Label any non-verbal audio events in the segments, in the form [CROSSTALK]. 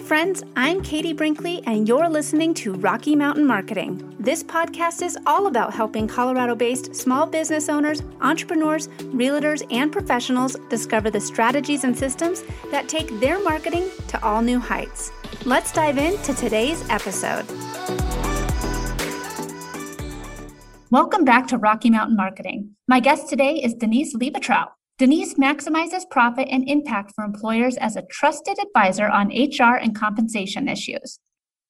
friends. I'm Katie Brinkley, and you're listening to Rocky Mountain Marketing. This podcast is all about helping Colorado based small business owners, entrepreneurs, realtors, and professionals discover the strategies and systems that take their marketing to all new heights. Let's dive into today's episode. Welcome back to Rocky Mountain Marketing. My guest today is Denise Liebetrau. Denise maximizes profit and impact for employers as a trusted advisor on HR and compensation issues.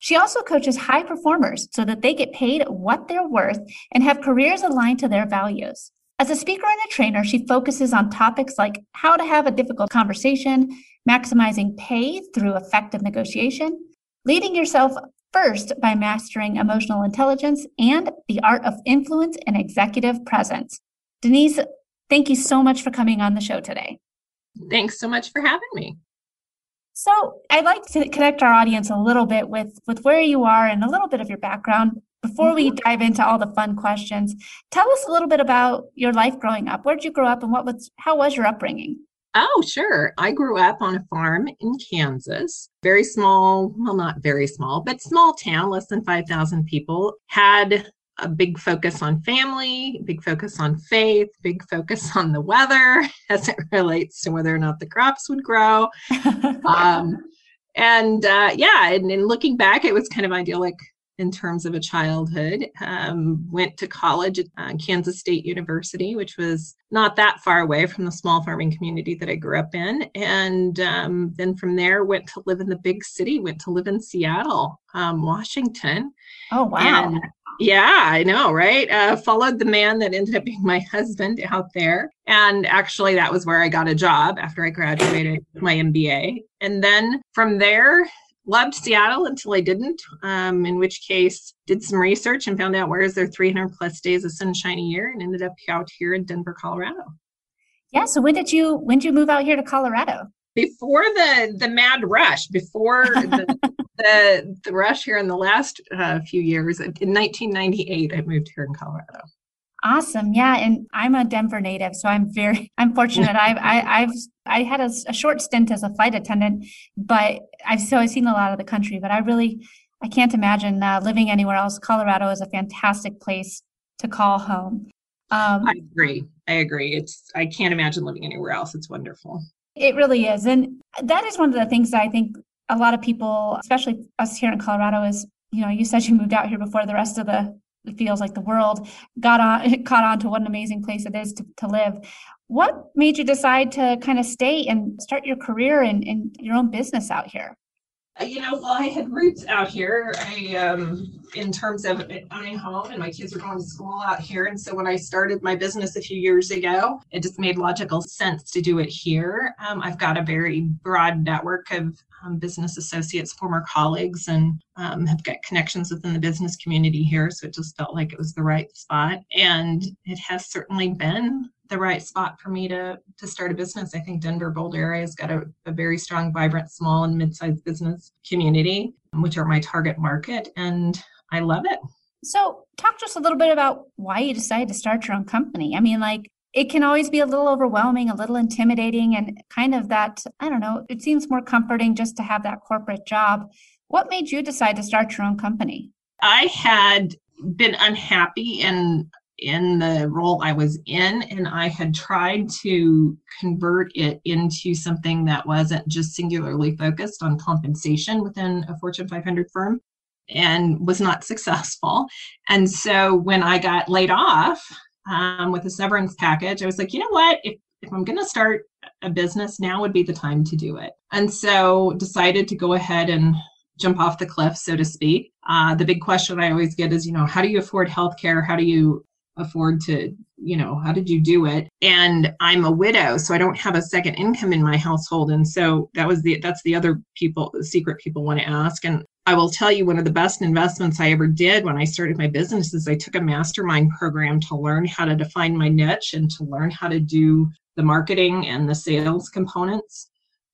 She also coaches high performers so that they get paid what they're worth and have careers aligned to their values. As a speaker and a trainer, she focuses on topics like how to have a difficult conversation, maximizing pay through effective negotiation, leading yourself first by mastering emotional intelligence, and the art of influence and executive presence. Denise, Thank you so much for coming on the show today. Thanks so much for having me. So, I'd like to connect our audience a little bit with with where you are and a little bit of your background before we mm-hmm. dive into all the fun questions. Tell us a little bit about your life growing up. Where did you grow up and what was how was your upbringing? Oh, sure. I grew up on a farm in Kansas. Very small, well, not very small, but small town, less than 5,000 people. Had a big focus on family, big focus on faith, big focus on the weather [LAUGHS] as it relates to whether or not the crops would grow. [LAUGHS] um, and uh, yeah, and, and, looking back, it was kind of idyllic in terms of a childhood. Um, went to college at uh, Kansas State University, which was not that far away from the small farming community that I grew up in. And um, then from there, went to live in the big city, went to live in Seattle, um, Washington. Oh, wow. And, yeah, I know, right? Uh, followed the man that ended up being my husband out there. And actually, that was where I got a job after I graduated my MBA. And then from there, loved Seattle until I didn't, um, in which case did some research and found out where is there 300 plus days of sunshine a year and ended up out here in Denver, Colorado. Yeah. So when did you when did you move out here to Colorado? Before the the mad rush, before [LAUGHS] the, the the rush here in the last uh, few years, in 1998, I moved here in Colorado. Awesome. Yeah. And I'm a Denver native, so I'm very, I'm fortunate. I've, I, I've, I had a, a, short stint as a flight attendant, but I've so I've seen a lot of the country, but I really, I can't imagine uh, living anywhere else. Colorado is a fantastic place to call home. Um, I agree. I agree. It's, I can't imagine living anywhere else. It's wonderful. It really is. And that is one of the things that I think a lot of people, especially us here in Colorado, is, you know, you said you moved out here before the rest of the it feels like the world got on [LAUGHS] caught on to what an amazing place it is to, to live what made you decide to kind of stay and start your career and, and your own business out here you know well i had roots out here i um in terms of owning home and my kids are going to school out here and so when i started my business a few years ago it just made logical sense to do it here um, i've got a very broad network of um, business associates, former colleagues, and um, have got connections within the business community here. So it just felt like it was the right spot. And it has certainly been the right spot for me to, to start a business. I think Denver Boulder area has got a, a very strong, vibrant, small and mid-sized business community, which are my target market. And I love it. So, talk to us a little bit about why you decided to start your own company. I mean, like, it can always be a little overwhelming, a little intimidating, and kind of that, I don't know, it seems more comforting just to have that corporate job. What made you decide to start your own company? I had been unhappy in in the role I was in, and I had tried to convert it into something that wasn't just singularly focused on compensation within a Fortune 500 firm and was not [LAUGHS] successful. And so when I got laid off, um, with a severance package, I was like, you know what? If, if I'm going to start a business, now would be the time to do it. And so decided to go ahead and jump off the cliff, so to speak. Uh, the big question I always get is, you know, how do you afford healthcare? How do you afford to, you know, how did you do it? And I'm a widow, so I don't have a second income in my household. And so that was the that's the other people, secret people want to ask. And I will tell you one of the best investments I ever did when I started my business is I took a mastermind program to learn how to define my niche and to learn how to do the marketing and the sales components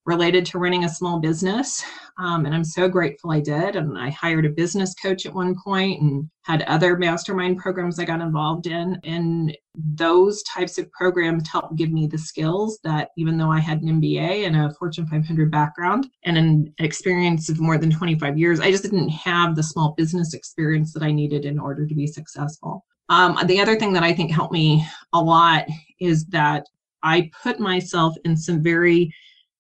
related to running a small business. Um, and I'm so grateful I did. And I hired a business coach at one point and had other mastermind programs I got involved in. And those types of programs helped give me the skills that even though I had an MBA and a Fortune 500 background and an experience of more than 25 years, I just didn't have the small business experience that I needed in order to be successful. Um, the other thing that I think helped me a lot is that I put myself in some very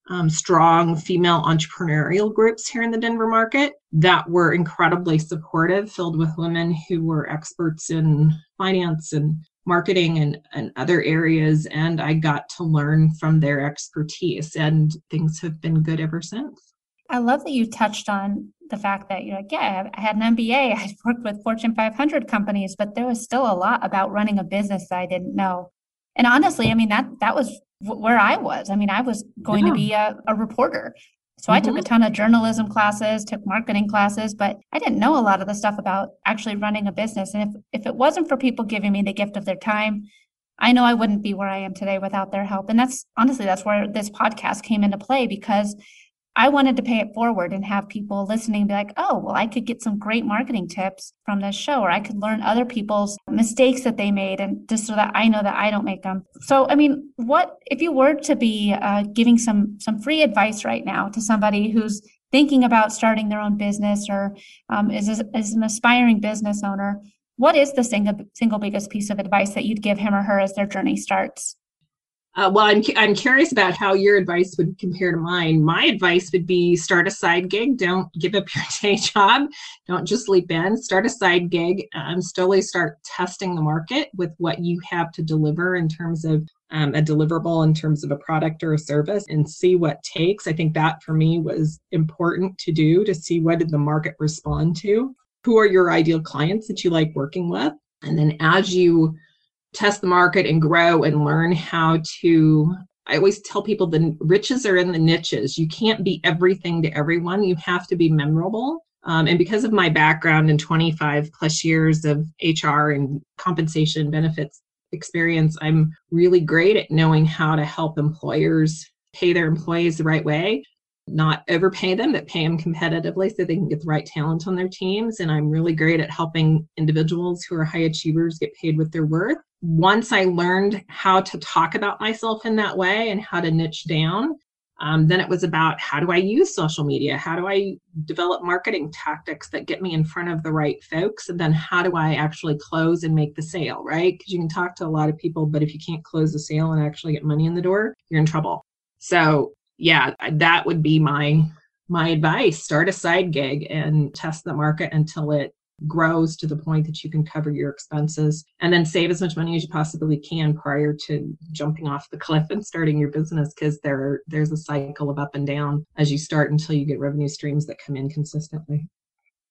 um, strong female entrepreneurial groups here in the Denver market that were incredibly supportive, filled with women who were experts in finance and marketing and, and other areas. And I got to learn from their expertise, and things have been good ever since. I love that you touched on the fact that you're like, yeah, I had an MBA, [LAUGHS] I worked with Fortune 500 companies, but there was still a lot about running a business that I didn't know. And honestly, I mean that that was where I was. I mean, I was going yeah. to be a, a reporter. So mm-hmm. I took a mm-hmm. ton of journalism classes, took marketing classes, but I didn't know a lot of the stuff about actually running a business. And if, if it wasn't for people giving me the gift of their time, I know I wouldn't be where I am today without their help. And that's honestly, that's where this podcast came into play because I wanted to pay it forward and have people listening be like, oh, well, I could get some great marketing tips from this show, or I could learn other people's mistakes that they made, and just so that I know that I don't make them. So, I mean, what if you were to be uh, giving some some free advice right now to somebody who's thinking about starting their own business or um, is, is an aspiring business owner? What is the single single biggest piece of advice that you'd give him or her as their journey starts? Uh, well, I'm, I'm curious about how your advice would compare to mine. My advice would be start a side gig. Don't give up your [LAUGHS] day job. Don't just leap in. Start a side gig and slowly start testing the market with what you have to deliver in terms of um, a deliverable, in terms of a product or a service, and see what takes. I think that for me was important to do to see what did the market respond to. Who are your ideal clients that you like working with? And then as you test the market and grow and learn how to I always tell people the riches are in the niches. You can't be everything to everyone. You have to be memorable. Um, and because of my background in 25 plus years of HR and compensation benefits experience, I'm really great at knowing how to help employers pay their employees the right way not overpay them, but pay them competitively so they can get the right talent on their teams. And I'm really great at helping individuals who are high achievers get paid with their worth. Once I learned how to talk about myself in that way and how to niche down, um, then it was about how do I use social media? How do I develop marketing tactics that get me in front of the right folks? And then how do I actually close and make the sale, right? Because you can talk to a lot of people, but if you can't close the sale and actually get money in the door, you're in trouble. So yeah, that would be my my advice. Start a side gig and test the market until it grows to the point that you can cover your expenses and then save as much money as you possibly can prior to jumping off the [LAUGHS] cliff and starting your business because there there's a cycle of up and down as you start until you get revenue streams that come in consistently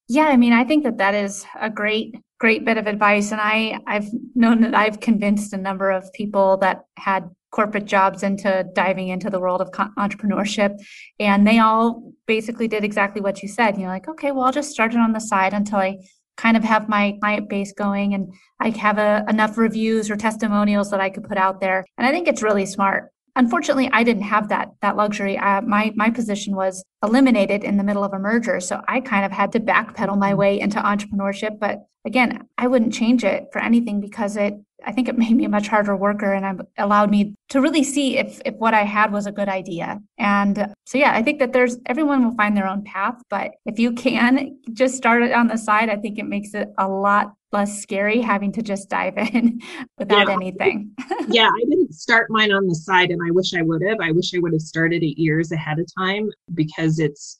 yeah i mean i think that that is a great great bit of advice and i i've known that i've convinced a number of people that had corporate jobs into diving into the world of entrepreneurship. And they all basically did exactly what you said. You're like, okay, well, I'll just start it on the side until I kind of have my client base going and I have a, enough reviews or testimonials that I could put out there. And I think it's really smart. Unfortunately, I didn't have that that luxury. Uh, my my position was eliminated in the middle of a merger, so I kind of had to backpedal my way into entrepreneurship. But again, I wouldn't change it for anything because it I think it [LAUGHS] made me a much harder worker and allowed me to really see if, if what I had was a good idea. And so, yeah, I think that there's everyone will find their own path, but if you can just start it on the side, I think it makes it a lot less scary having to just dive in [LAUGHS] without yeah. anything. [LAUGHS] yeah, I didn't start mine on the side and I wish I would have. I wish I would have started it years ahead of time because it's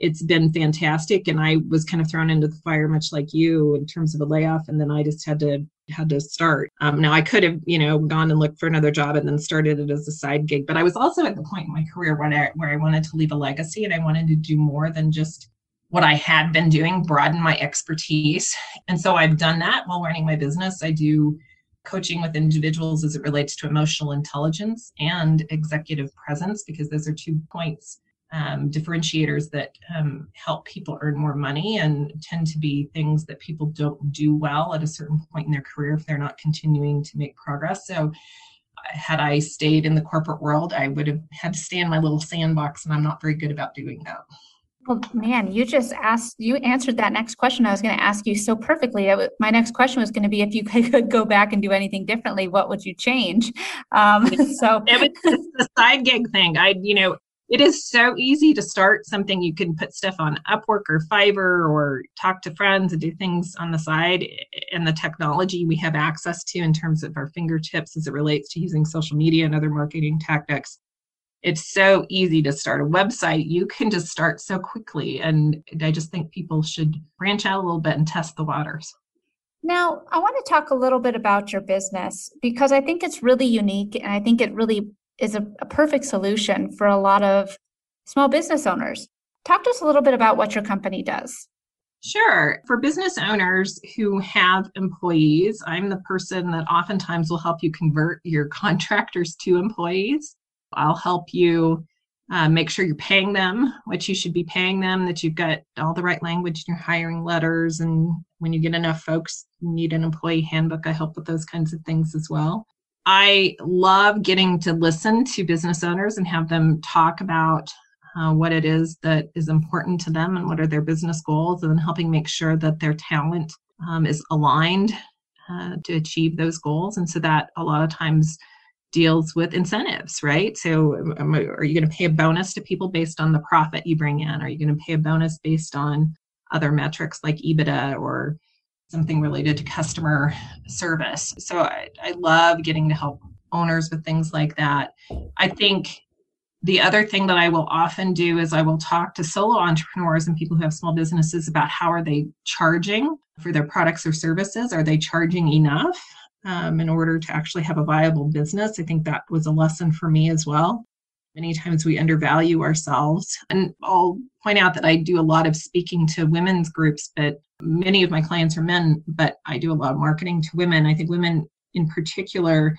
it's been fantastic and i was kind of thrown into the fire much like you in terms of a layoff and then i just had to had to start. Um, now I could have, you know, gone and looked for another job and then started it as a side gig, but I was also at the point in my career where I, where I wanted to leave a legacy and I wanted to do more than just what I had been doing, broaden my expertise. And so I've done that while running my business. I do coaching with individuals as it relates to emotional intelligence and executive presence because those are two points um, differentiators that um, help people earn more money and tend to be things that people don't do well at a certain point in their career if they're not continuing to make progress. So had I stayed in the corporate world, I would have had to stay in my little sandbox, and I'm not very good about doing that. Well, man, you just asked, you answered that next question I was going to ask you so perfectly. My next question was going to be if you [LAUGHS] could go back and do anything differently, what would you change? Um, [LAUGHS] so it was the side gig thing. I, you know, it is so easy to start something. You can put stuff on Upwork or Fiverr or talk to friends and do things on the side. And the technology we have access to in terms of our fingertips as it relates to using social media and other marketing tactics. It's so easy to start a website. You can just start so quickly. And I just think people should branch out a little bit and test the waters. Now, I want to talk a little bit about your business because I think it's really unique and I think it really is a, a perfect solution for a lot of small business owners. Talk to us a little bit about what your company does. Sure. For business owners who have employees, I'm the person that oftentimes will help you convert your [LAUGHS] contractors to employees. I'll help you uh, make sure you're paying them what you should be paying them, that you've got all the right language in your hiring letters. And when you get enough folks, you need an employee handbook. I help with those kinds of things as well. I love getting to listen to business owners and have them talk about uh, what it is that is important to them and what are their business goals, and then helping make sure that their talent um, is aligned uh, to achieve those goals. And so that a lot of times deals with incentives, right? So, um, are you going to pay a bonus to people based on the profit you bring in? Are you going to pay a bonus based on other metrics like EBITDA or something related to customer service. So I, I love getting to help owners with things like that. I think the other thing that I will often do is I will talk to solo entrepreneurs and people who have small businesses about how are they charging for their products or services? Are they charging enough um, in order to actually have a viable business? I think that was a lesson for me as well. Many times we undervalue ourselves. And I'll point out that I do a lot of speaking to women's groups, but many of my clients are men, but I do a lot of marketing to women. I think women in particular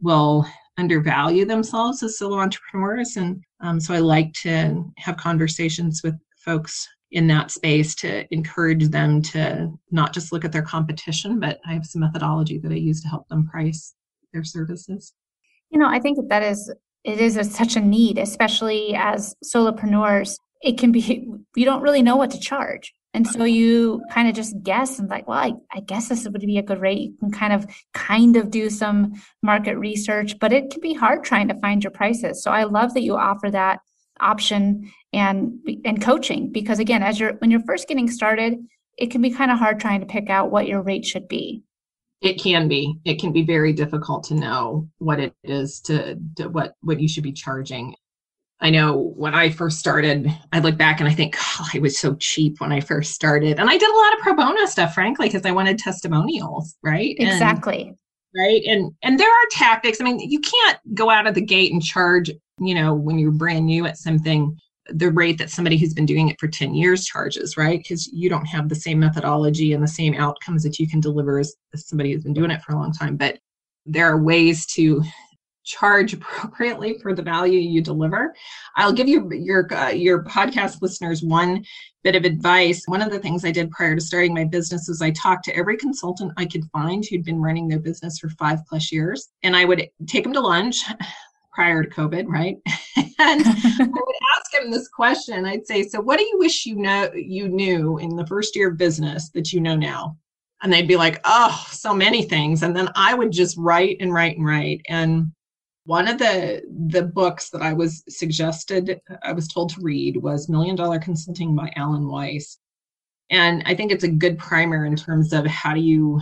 will undervalue themselves as solo entrepreneurs. And um, so I like to have conversations with folks in that space to encourage them to not just look at their competition, but I have some methodology that I use to help them price their services. You know, I think that, that is it is a, such a need, especially as solopreneurs. It can be [LAUGHS] you don't really know what to charge. And so you kind of just guess and like, well, I, I guess this would be a good rate. You can kind of kind of do some market research, but it can be hard trying to find your prices. So I love that you offer that option and and coaching because again, as you're when you're first getting started, it can be kind of hard trying to pick out what your rate should be. It can be. It can be very difficult to know what it is to, to what what you should be charging. I know when I first started, I look back and I think oh, I was so cheap when I first started. And I did a lot of pro bono stuff, frankly, because I wanted testimonials, right? Exactly. And, right. And and there are tactics. I mean, you can't go out of the gate and charge, you know, when you're brand new at something, the rate that somebody who's been doing it for 10 years charges, right? Because you don't have the same methodology and the same outcomes that you can deliver as, as somebody who's been doing it for a long time. But there are ways to charge appropriately for the value you deliver. I'll give you your uh, your podcast listeners one bit of advice. One of the things I did prior to starting my business was I talked to every consultant I could find who'd been running their business for 5 plus years and I would take them to lunch [LAUGHS] prior to COVID, right? [LAUGHS] and I would ask them this question. I'd say, "So what do you wish you know you knew in the first year of business that you know now?" And they'd be like, "Oh, so many things." And then I would just write and write and write and one of the the books that I was suggested, I was told to read was Million Dollar Consulting by Alan Weiss. And I think it's a good primer in terms of how do you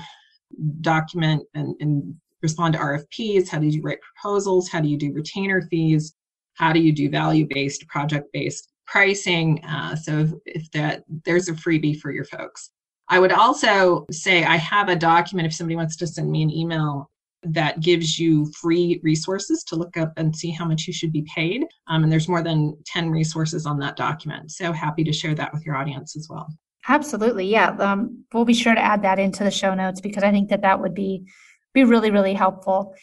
document and, and respond to RFPs, how do you write proposals, how do you do retainer fees, how do you do value-based, project-based pricing. Uh, so if, if that there's a freebie for your folks. I would also say I have a document if somebody wants to send me an email that gives you free resources to look up and see how much you should be paid. Um, and there's more than 10 resources on that document. So happy to share that with your audience as well. Absolutely. Yeah. Um, we'll be sure to add that into the show notes because I think that that would be, be really, really helpful.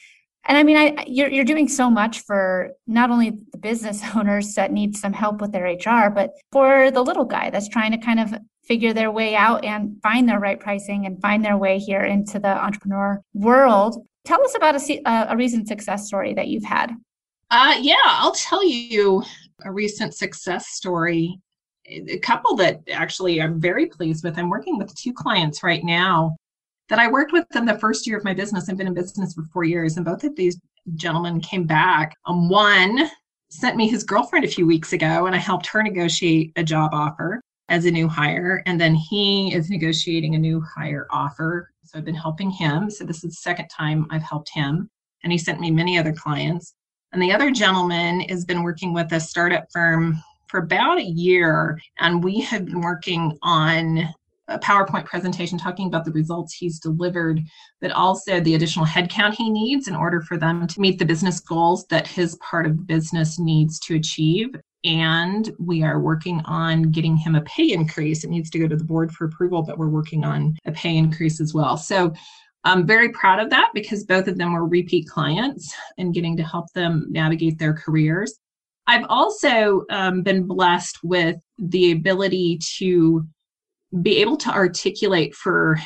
And I mean, I, you're, you're doing so much for not only the business [LAUGHS] owners that need some help with their HR, but for the little guy that's trying to kind of figure their way out and find their right pricing and find their way here into the entrepreneur world Tell us about a, a recent success story that you've had. Uh, yeah, I'll tell you a recent success story. A couple that actually I'm very pleased with. I'm working with two clients right now that I worked with in the first year of my business. I've been in business for four years, and both of these gentlemen came back. Um, one sent me his girlfriend a few weeks ago, and I helped her negotiate a job offer as a new hire. And then he is negotiating a new hire offer. So I've been helping him. So this is the second time I've helped him. And he sent me many other clients. And the other gentleman has been working with a startup firm for about a year. And we have been working on a PowerPoint presentation talking about the results he's delivered, but also the additional headcount he needs in order for them to meet the business goals that his part of the business needs to achieve. And we are working on getting him a pay increase. It needs to go to the board for approval, but we're working on a pay increase as well. So I'm very proud of that because both of them were repeat clients and getting to help them navigate their careers. I've also um, been blessed with the ability to be able to articulate for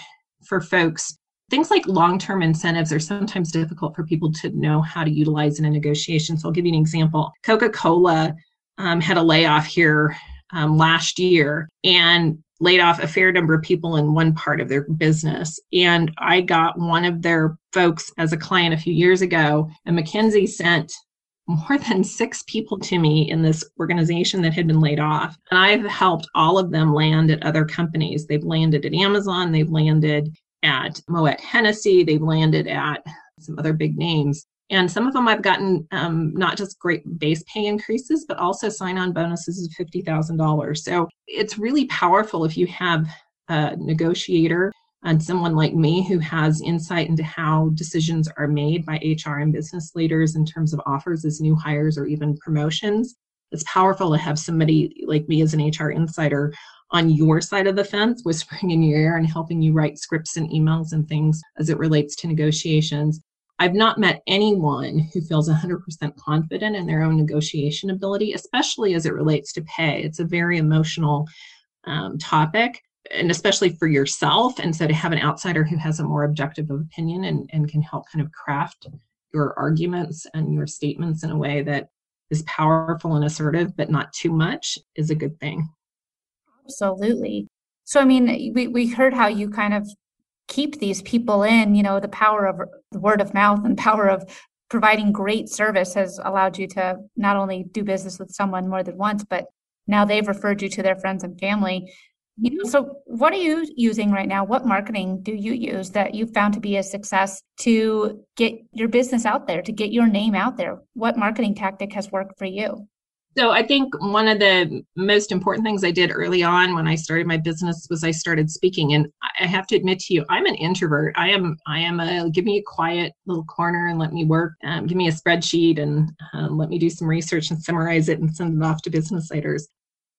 for folks things like long-term incentives are sometimes difficult for people to know how to utilize in a negotiation so i'll give you an example coca-cola um, had a layoff here um, last year and laid off a fair number of people in one part of their business and i got one of their folks as a client a few years ago and mckinsey sent more than six people to me in this organization that had been laid off. And I've helped all of them land at other companies. They've landed at Amazon, they've landed at Moet Hennessy, they've landed at some other big names. And some of them I've gotten um, not just great base pay increases, but also sign on bonuses of $50,000. So it's really powerful if you have a negotiator and someone like me who has insight into how decisions are made by HR and business leaders in terms of offers as new hires or even promotions. It's powerful to have somebody like me as an HR insider on your side of the fence, whispering in your ear and helping you write scripts and emails and things as it relates to negotiations. I've not met anyone who feels 100% confident in their own negotiation ability, especially as it relates to pay. It's a very emotional um, topic and especially for yourself. And so to have an outsider who has a more objective opinion and, and can help kind of craft your arguments and your statements in a way that is powerful and assertive, but not too much, is a good thing. Absolutely. So, I mean, we, we heard how you kind of keep these people in, you know, the power of the word of mouth and power of providing great service has allowed you to not only do business with someone more than once, but now they've referred you to their friends and family. You know, so what are you using right now? What marketing do you use that you found to be a success to get your business out there, to get your name out there? What marketing tactic has worked for you? So I think one of the most important things I did early on when I started my business was I started speaking. And I have to admit to you, I'm an introvert. I am. I am a give me a quiet little corner and let me work. Um, give me a spreadsheet and uh, let me do some research and summarize it and send it off to business leaders.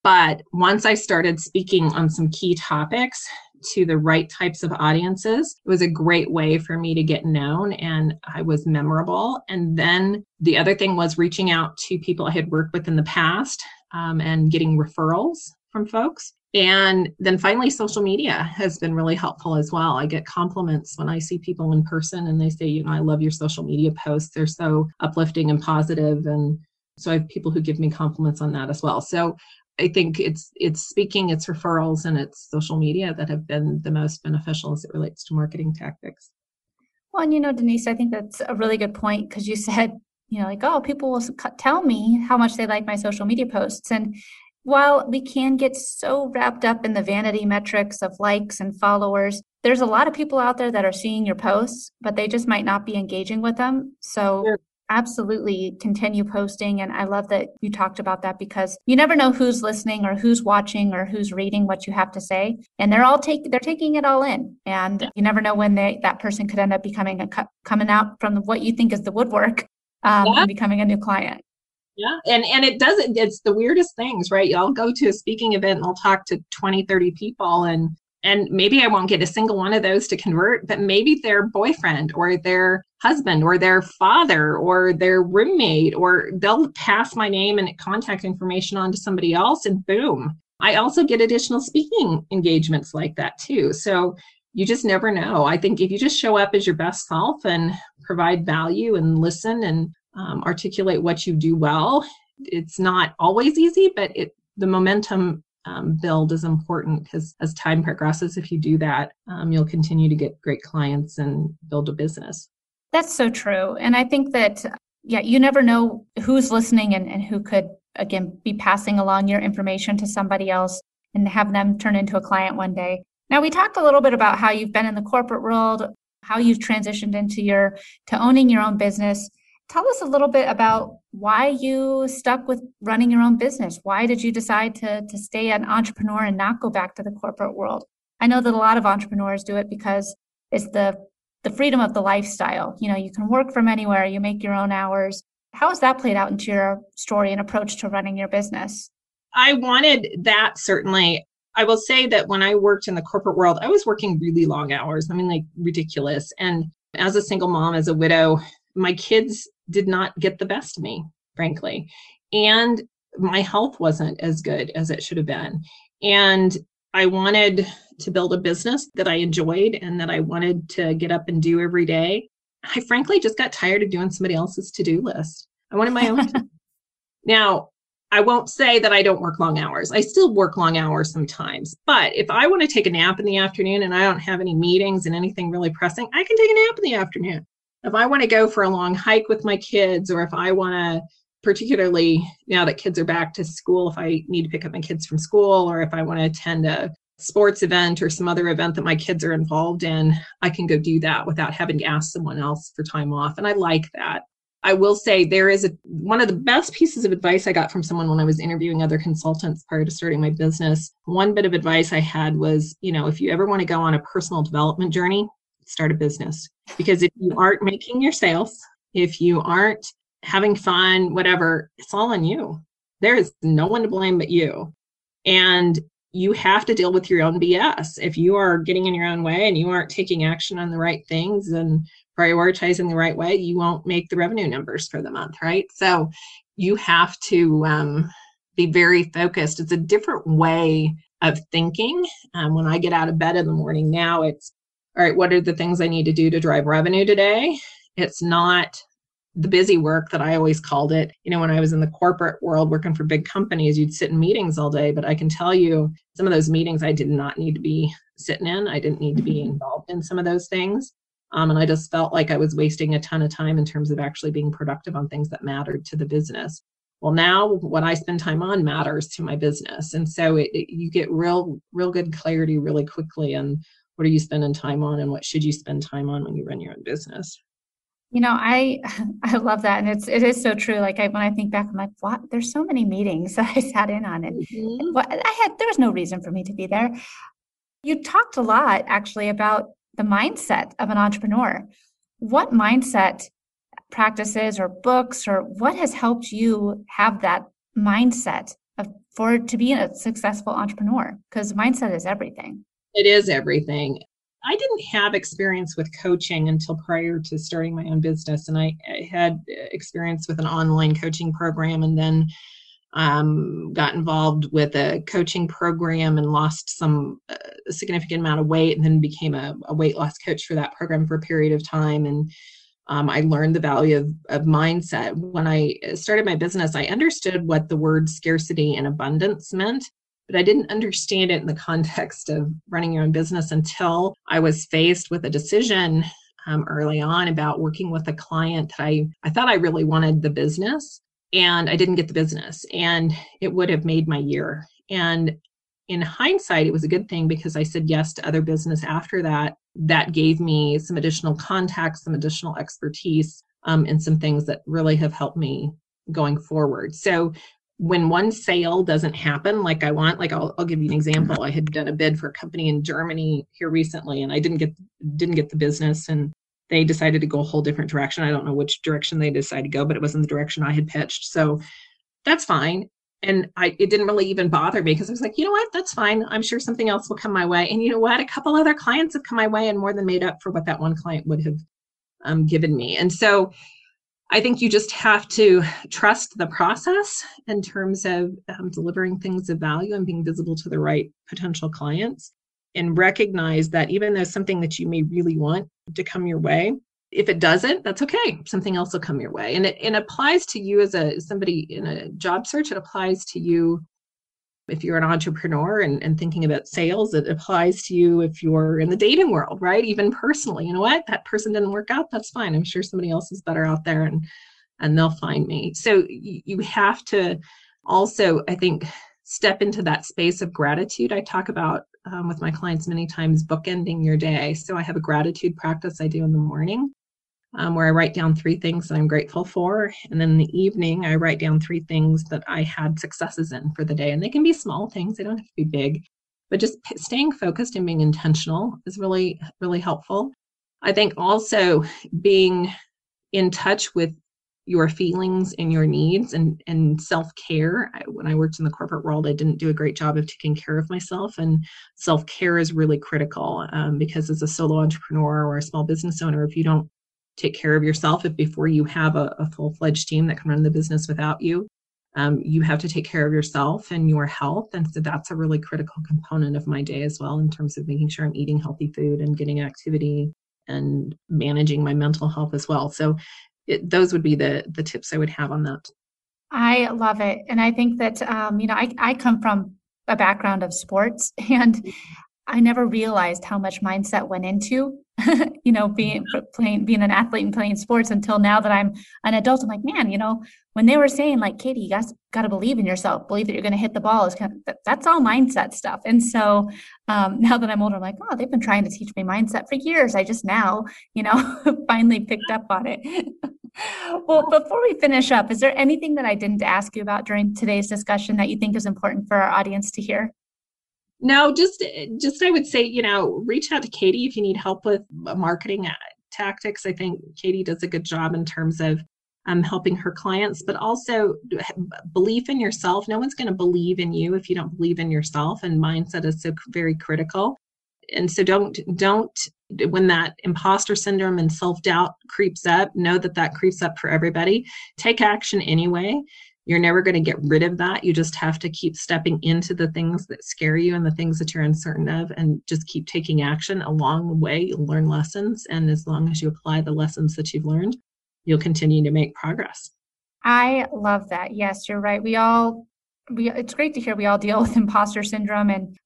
But once I started speaking on some key topics to the right types of audiences, it was a great way for me to get known and I was memorable. And then the other thing was reaching out to people I had worked with in the past um, and getting referrals from folks. And then finally, social media has been really helpful as well. I get compliments when I see people in person and they say, you know, I love your social media posts. They're so uplifting and positive. and so I have people who give me compliments on that as well. So I think it's it's speaking, it's referrals, and it's social media that have been the most beneficial as it relates to marketing tactics. Well, and you know, Denise, I think that's a really good point because you said, you know, like, oh, people will tell me how much they like my social media posts, and while we can get so wrapped up in the vanity metrics of likes and followers, there's a lot of people out there that are seeing your posts, but they just might not be engaging with them. So absolutely continue posting. And I love that you talked about that because you never know who's listening or who's watching or who's reading what you have to say. And they're all take they're taking it all in. And you never know when they that person could end up becoming a coming out from what you think is the woodwork um, yeah. and becoming a new client. Yeah. And and it doesn't it's the weirdest things, right? I'll go to a speaking event and I'll talk to 20, 30 people and and maybe I won't get a single one of those to convert, but maybe their boyfriend or their husband or their father or their roommate, or they'll pass my name and contact information on to somebody else, and boom. I also get additional speaking engagements like that too. So you just never know. I think if you just show up as your best self and provide value and listen and um, articulate what you do well, it's not always easy, but it the momentum um, build is important because as time progresses, if you do that, um, you'll continue to get great clients and build a business. That's so true. And I think that, yeah, you never know who's listening and, and who could, again, be passing along your information to somebody else and have them turn into a client one day. Now, we talked a little bit about how you've been in the corporate world, how you've transitioned into your to owning your own business. Tell us a little bit about why you stuck with running your own business. Why did you decide to, to stay an entrepreneur and not go back to the corporate world? I know that a lot of entrepreneurs do it because it's the the freedom of the lifestyle. You know, you can work from anywhere, you make your own hours. How has that played out into your story and approach to running your business? I wanted that certainly. I will say that when I worked in the corporate world, I was working really long hours. I mean, like ridiculous. And as a single mom, as a widow, my kids did not get the best of me, frankly. And my health wasn't as good as it should have been. And I wanted to build a business that I enjoyed and that I wanted to get up and do every day. I frankly just got tired of doing somebody else's to do list. I wanted my own. [LAUGHS] now, I won't say that I don't work long hours. I still work long hours sometimes. But if I want to take a nap in the afternoon and I don't have any meetings and anything really pressing, I can take a nap in the afternoon. If I want to go for a long hike with my kids, or if I want to, particularly now that kids are back to school, if I need to pick up my kids from school, or if I want to attend a sports event or some other event that my kids are involved in, I can go do that without having to ask someone else for time off. And I like that. I will say there is a one of the best pieces of advice I got from someone when I was interviewing other consultants prior to starting my business. One bit of advice I had was, you know, if you ever want to go on a personal development journey, start a business. Because if you aren't making your sales, if you aren't having fun, whatever, it's all on you. There is no one to blame but you. And you have to deal with your own BS. If you are getting in your own way and you aren't taking action on the right things and prioritizing the right way, you won't make the revenue numbers for the month, right? So you have to um, be very focused. It's a different way of thinking. Um, when I get out of bed in the morning now, it's all right, what are the things I need to do to drive revenue today? It's not the busy work that I always called it. You know, when I was in the corporate world working for big companies, you'd sit in meetings all day, but I can tell you some of those meetings I did not need to be sitting in. I didn't need to be mm-hmm. involved in some of those things. Um, and I just felt like I was wasting a ton of time in terms of actually being productive on things that mattered to the business. Well, now what I spend time on matters to my business. And so it, it, you get real, real good clarity really quickly. And what are you spending time on and what should you spend time on when you run your own business? You know, I [LAUGHS] I love that, and it's it is so true. Like I, when I think back, I'm like, what? There's so many meetings [LAUGHS] that I sat in on, and mm-hmm. what I had there was no reason for me to be there. You talked a lot actually about the mindset of an entrepreneur. What mindset practices or books or what has helped you have that mindset of for to be a successful entrepreneur? Because mindset is everything. It is everything. I didn't have experience with coaching until prior to starting my own business. And I, I had experience with an online coaching program and then um, got involved with a coaching program and lost some uh, significant amount of weight and then became a, a, weight loss coach for that program for a period of time. And um, I learned the value of, of mindset. When I started my business, I understood what the word scarcity and abundance meant but I didn't understand it in the context of running your own business until I was faced with a decision um, early on about working with a client that I, I thought I really wanted the business and I didn't get the business and it would have made my year. And in hindsight, it was a good thing because I said yes to other business after that. That gave me some additional contacts, some additional expertise, um, and some things that really have helped me going forward. So when one sale doesn't happen like I want, like I'll, I'll give you an example. I had done a bid for a company in Germany here recently, and I didn't get didn't get the business, and they decided to go a whole different direction. I don't know which direction they decided to go, but it wasn't the direction I had pitched. So that's fine. And I it didn't really even bother me because I was like, you know what, that's fine. I'm sure something else will come my way. And you know what, a couple other clients have come my way and more than made up for what that one client would have um, given me. And so I think you just have to trust the process in terms of um, delivering things of value and being visible to the right potential clients. and recognize that even though something that you may really want to come your way, if it doesn't, that's okay. Something else will come your way. And it, it applies to you as a somebody in a job search. It applies to you if you're an entrepreneur and, and thinking about sales. It applies to you if you're in the dating world, right? Even personally, you know what? That person didn't work out. That's fine. I'm sure somebody else is better out there and and they'll find me. So you, have to also, I think, step into that space of gratitude. I talk about um, with my clients many times bookending your day. So I have a gratitude practice I do in the morning um, where I write down three things that I'm grateful for. And then in the evening, I write down three things that I had successes in for the day. And they can be small things, they don't have to be big, but just staying focused and being intentional is really, really helpful. I think also being in touch with your feelings and your needs and, and self-care when i worked in the corporate world i didn't do a great job of taking care of myself and self-care is really critical um, because as a solo entrepreneur or a small business owner if you don't take care of yourself if before you have a, a full-fledged team that can run the business without you um, you have to take care of yourself and your health and so that's a really critical component of my day as well in terms of making sure i'm eating healthy food and getting activity and managing my mental health as well so it, those would be the the tips I would have on that. I love it, and I think that um, you know I I come from a background of sports, [LAUGHS] and I never realized how much mindset went into [LAUGHS] you know being playing being an athlete and playing sports until now that I'm an adult. I'm like, man, you know, when they were saying like, Katie, you guys got to believe in yourself, believe that you're going to hit the ball is kind of that, that's all mindset stuff. And so um, [LAUGHS] now that I'm older, I'm like, oh, they've been trying to teach me mindset for years. I just now, you know, [LAUGHS] finally picked up on it. well, before we finish up, is there anything that I didn't ask you about during today's discussion that you think is important for our audience to hear? No, just just I would say, you know, reach out to Katie if you need help with marketing uh, tactics. I think Katie does a good job in terms of um, helping her clients, but also belief in yourself. No one's going to believe in you if you don't believe in yourself, and mindset is so very critical. And so don't don't when that imposter syndrome and self doubt creeps up, know that that creeps up for everybody. Take action anyway. You're never going to get rid of that. You just have to keep stepping into the things that scare you and the things that you're uncertain of, and just keep taking action along the way. You'll learn lessons. And as long as you apply the lessons that you've learned, you'll continue to make progress. I love that. Yes, you're right. We all, we, it's great to hear we all deal [LAUGHS] with imposter syndrome. And,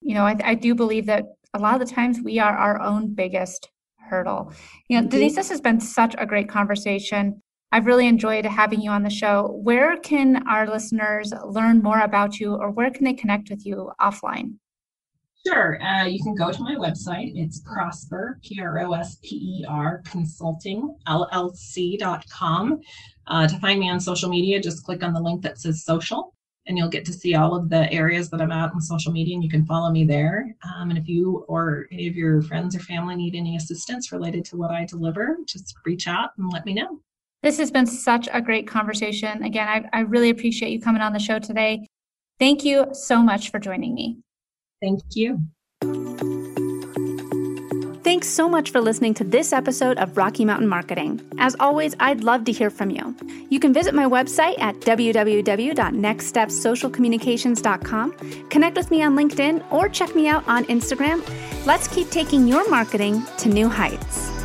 you know, I, I do believe that a lot of the times we are our own biggest hurdle. You know, mm-hmm. Denise, this has been such a great conversation. I've really enjoyed having you on the show. Where can our listeners learn more about you or where can they connect with you offline? Sure. Uh, you can go to my website. It's Prosper, P R O S P E R, consulting, LLC.com. Uh, to find me on social media, just click on the link that says social and you'll get to see all of the areas that I'm at on social media, and you can follow me there. Um, and if you or any of your friends or family need any assistance related to what I deliver, just reach out and let me know. This has been such a great conversation. Again, I, I really appreciate you coming on the show today. Thank you so much for joining me. Thank you. Thanks so much for listening to this episode of Rocky Mountain Marketing. As always, I'd love to hear from you. You can visit my website at www.nextstepsocialcommunications.com, connect with me on LinkedIn, or check me out on Instagram. Let's keep taking your marketing to new heights.